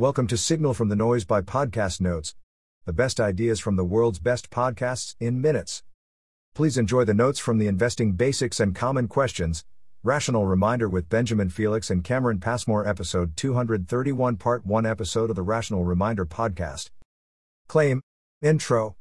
Welcome to Signal from the Noise by Podcast Notes, the best ideas from the world's best podcasts in minutes. Please enjoy the notes from the Investing Basics and Common Questions, Rational Reminder with Benjamin Felix and Cameron Passmore, episode 231, part 1 episode of the Rational Reminder podcast. Claim Intro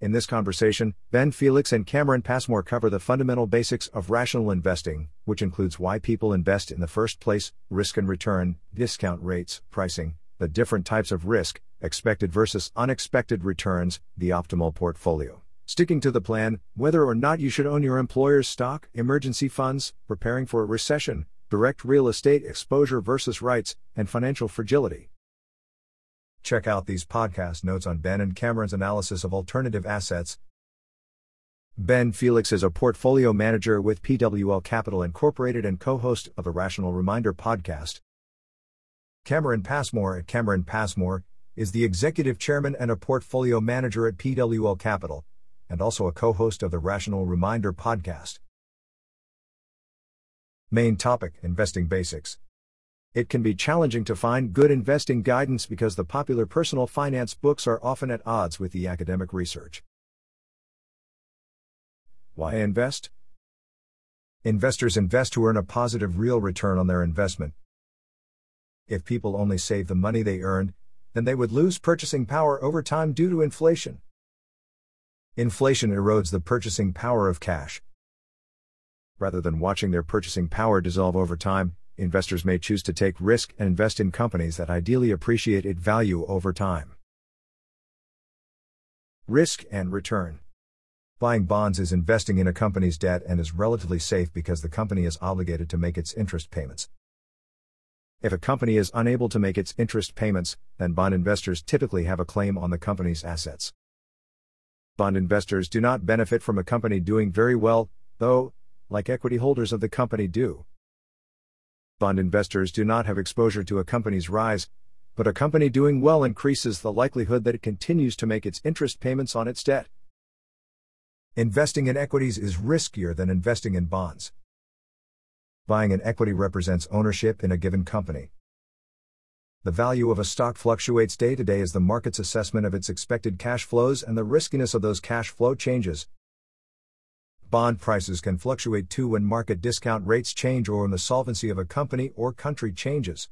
in this conversation, Ben Felix and Cameron Passmore cover the fundamental basics of rational investing, which includes why people invest in the first place, risk and return, discount rates, pricing, the different types of risk, expected versus unexpected returns, the optimal portfolio. Sticking to the plan, whether or not you should own your employer's stock, emergency funds, preparing for a recession, direct real estate exposure versus REITs, and financial fragility. Check out these podcast notes on Ben and Cameron's analysis of alternative assets. Ben Felix is a portfolio manager with PWL Capital Incorporated and co host of the Rational Reminder podcast. Cameron Passmore at Cameron Passmore is the executive chairman and a portfolio manager at PWL Capital, and also a co host of the Rational Reminder podcast. Main topic Investing Basics. It can be challenging to find good investing guidance because the popular personal finance books are often at odds with the academic research. Why invest? Investors invest to earn a positive real return on their investment. If people only save the money they earned, then they would lose purchasing power over time due to inflation. Inflation erodes the purchasing power of cash. Rather than watching their purchasing power dissolve over time, investors may choose to take risk and invest in companies that ideally appreciate its value over time. Risk and return. Buying bonds is investing in a company's debt and is relatively safe because the company is obligated to make its interest payments. If a company is unable to make its interest payments, then bond investors typically have a claim on the company's assets. Bond investors do not benefit from a company doing very well, though, like equity holders of the company do. Bond investors do not have exposure to a company's rise, but a company doing well increases the likelihood that it continues to make its interest payments on its debt. Investing in equities is riskier than investing in bonds. Buying an equity represents ownership in a given company. The value of a stock fluctuates day to day as the market's assessment of its expected cash flows and the riskiness of those cash flow changes. Bond prices can fluctuate too when market discount rates change or when the solvency of a company or country changes.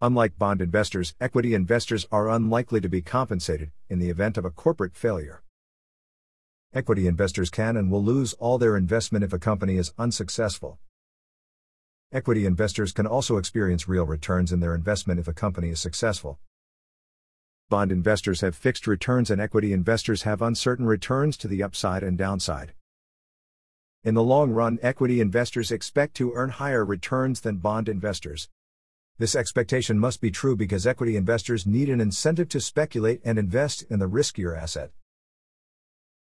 Unlike bond investors, equity investors are unlikely to be compensated in the event of a corporate failure. Equity investors can and will lose all their investment if a company is unsuccessful. Equity investors can also experience real returns in their investment if a company is successful. Bond investors have fixed returns and equity investors have uncertain returns to the upside and downside. In the long run, equity investors expect to earn higher returns than bond investors. This expectation must be true because equity investors need an incentive to speculate and invest in the riskier asset.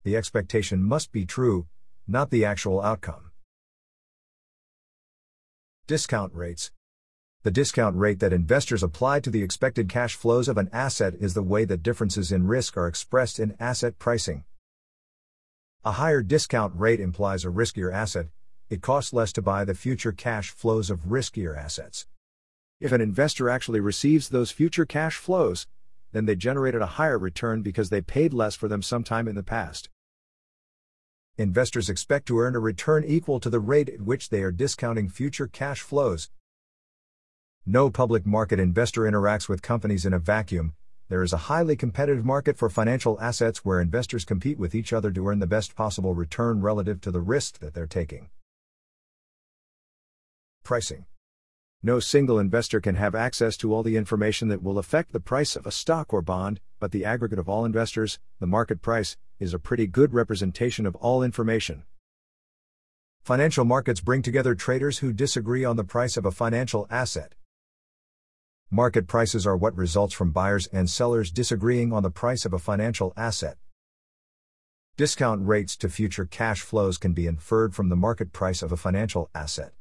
The expectation must be true, not the actual outcome. Discount rates. The discount rate that investors apply to the expected cash flows of an asset is the way that differences in risk are expressed in asset pricing. A higher discount rate implies a riskier asset, it costs less to buy the future cash flows of riskier assets. If an investor actually receives those future cash flows, then they generated a higher return because they paid less for them sometime in the past. Investors expect to earn a return equal to the rate at which they are discounting future cash flows. No public market investor interacts with companies in a vacuum, there is a highly competitive market for financial assets where investors compete with each other to earn the best possible return relative to the risk that they're taking. Pricing No single investor can have access to all the information that will affect the price of a stock or bond, but the aggregate of all investors, the market price, is a pretty good representation of all information. Financial markets bring together traders who disagree on the price of a financial asset. Market prices are what results from buyers and sellers disagreeing on the price of a financial asset. Discount rates to future cash flows can be inferred from the market price of a financial asset.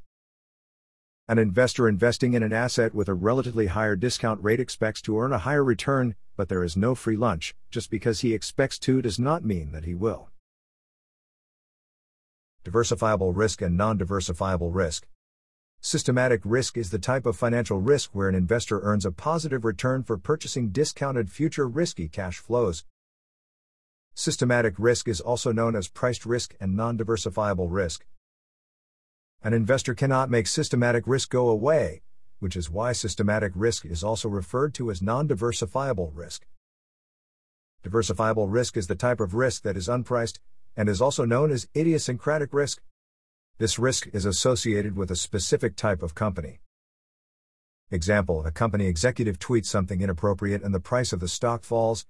An investor investing in an asset with a relatively higher discount rate expects to earn a higher return, but there is no free lunch, just because he expects to does not mean that he will. Diversifiable risk and non diversifiable risk. Systematic risk is the type of financial risk where an investor earns a positive return for purchasing discounted future risky cash flows. Systematic risk is also known as priced risk and non diversifiable risk. An investor cannot make systematic risk go away, which is why systematic risk is also referred to as non diversifiable risk. Diversifiable risk is the type of risk that is unpriced, and is also known as idiosyncratic risk. This risk is associated with a specific type of company. Example A company executive tweets something inappropriate and the price of the stock falls.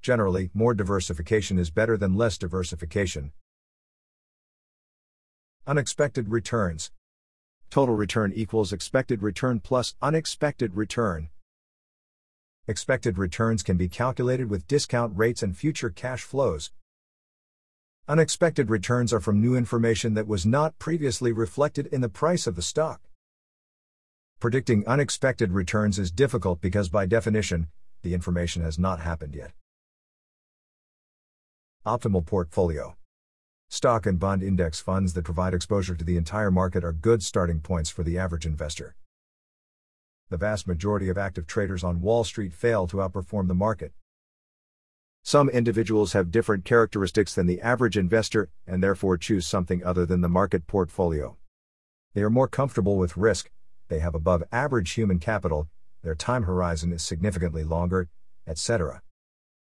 Generally, more diversification is better than less diversification. Unexpected returns. Total return equals expected return plus unexpected return. Expected returns can be calculated with discount rates and future cash flows. Unexpected returns are from new information that was not previously reflected in the price of the stock. Predicting unexpected returns is difficult because, by definition, the information has not happened yet. Optimal portfolio. Stock and bond index funds that provide exposure to the entire market are good starting points for the average investor. The vast majority of active traders on Wall Street fail to outperform the market. Some individuals have different characteristics than the average investor and therefore choose something other than the market portfolio. They are more comfortable with risk, they have above average human capital, their time horizon is significantly longer, etc.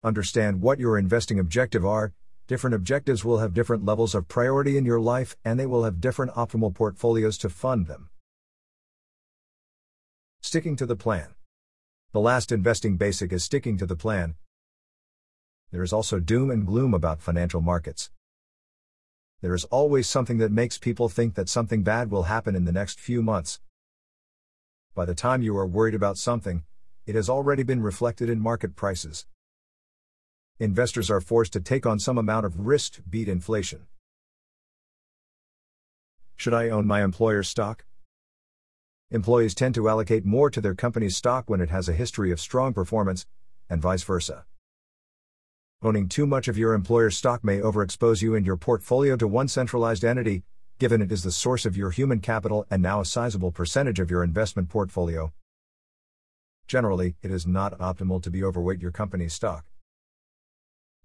Understand what your investing objective are. Different objectives will have different levels of priority in your life and they will have different optimal portfolios to fund them. Sticking to the plan. The last investing basic is sticking to the plan, there is also doom and gloom about financial markets. There is always something that makes people think that something bad will happen in the next few months. By the time you are worried about something, it has already been reflected in market prices. Investors are forced to take on some amount of risk to beat inflation. Should I own my employer's stock? Employees tend to allocate more to their company's stock when it has a history of strong performance, and vice versa. Owning too much of your employer's stock may overexpose you and your portfolio to one centralized entity, given it is the source of your human capital and now a sizable percentage of your investment portfolio. Generally, it is not optimal to be overweight your company's stock.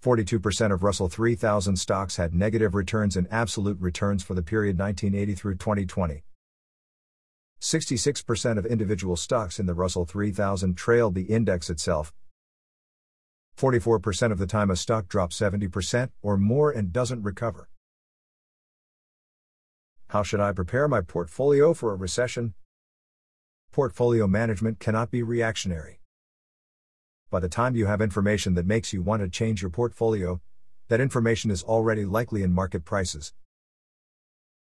42% of Russell 3000 stocks had negative returns in absolute returns for the period 1980 through 2020. 66% of individual stocks in the Russell 3000 trailed the index itself, 44% of the time a stock drops 70% or more and doesn't recover. How should I prepare my portfolio for a recession? Portfolio management cannot be reactionary. By the time you have information that makes you want to change your portfolio, that information is already likely in market prices.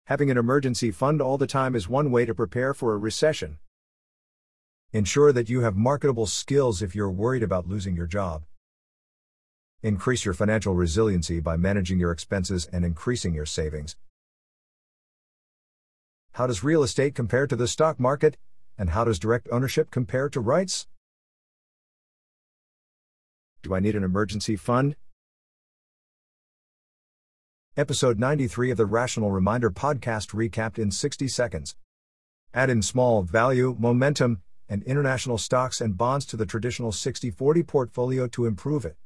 Having an emergency fund all the time is one way to prepare for a recession. Ensure that you have marketable skills if you're worried about losing your job. Increase your financial resiliency by managing your expenses and increasing your savings. How does real estate compare to the stock market? And how does direct ownership compare to REITs? Do I need an emergency fund? Episode 93 of the Rational Reminder podcast recapped in 60 seconds. Add in small value, momentum, and international stocks and bonds to the traditional 60 40 portfolio to improve it.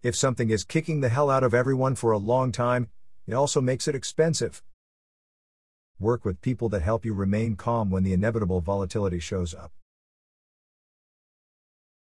If something is kicking the hell out of everyone for a long time, it also makes it expensive. Work with people that help you remain calm when the inevitable volatility shows up.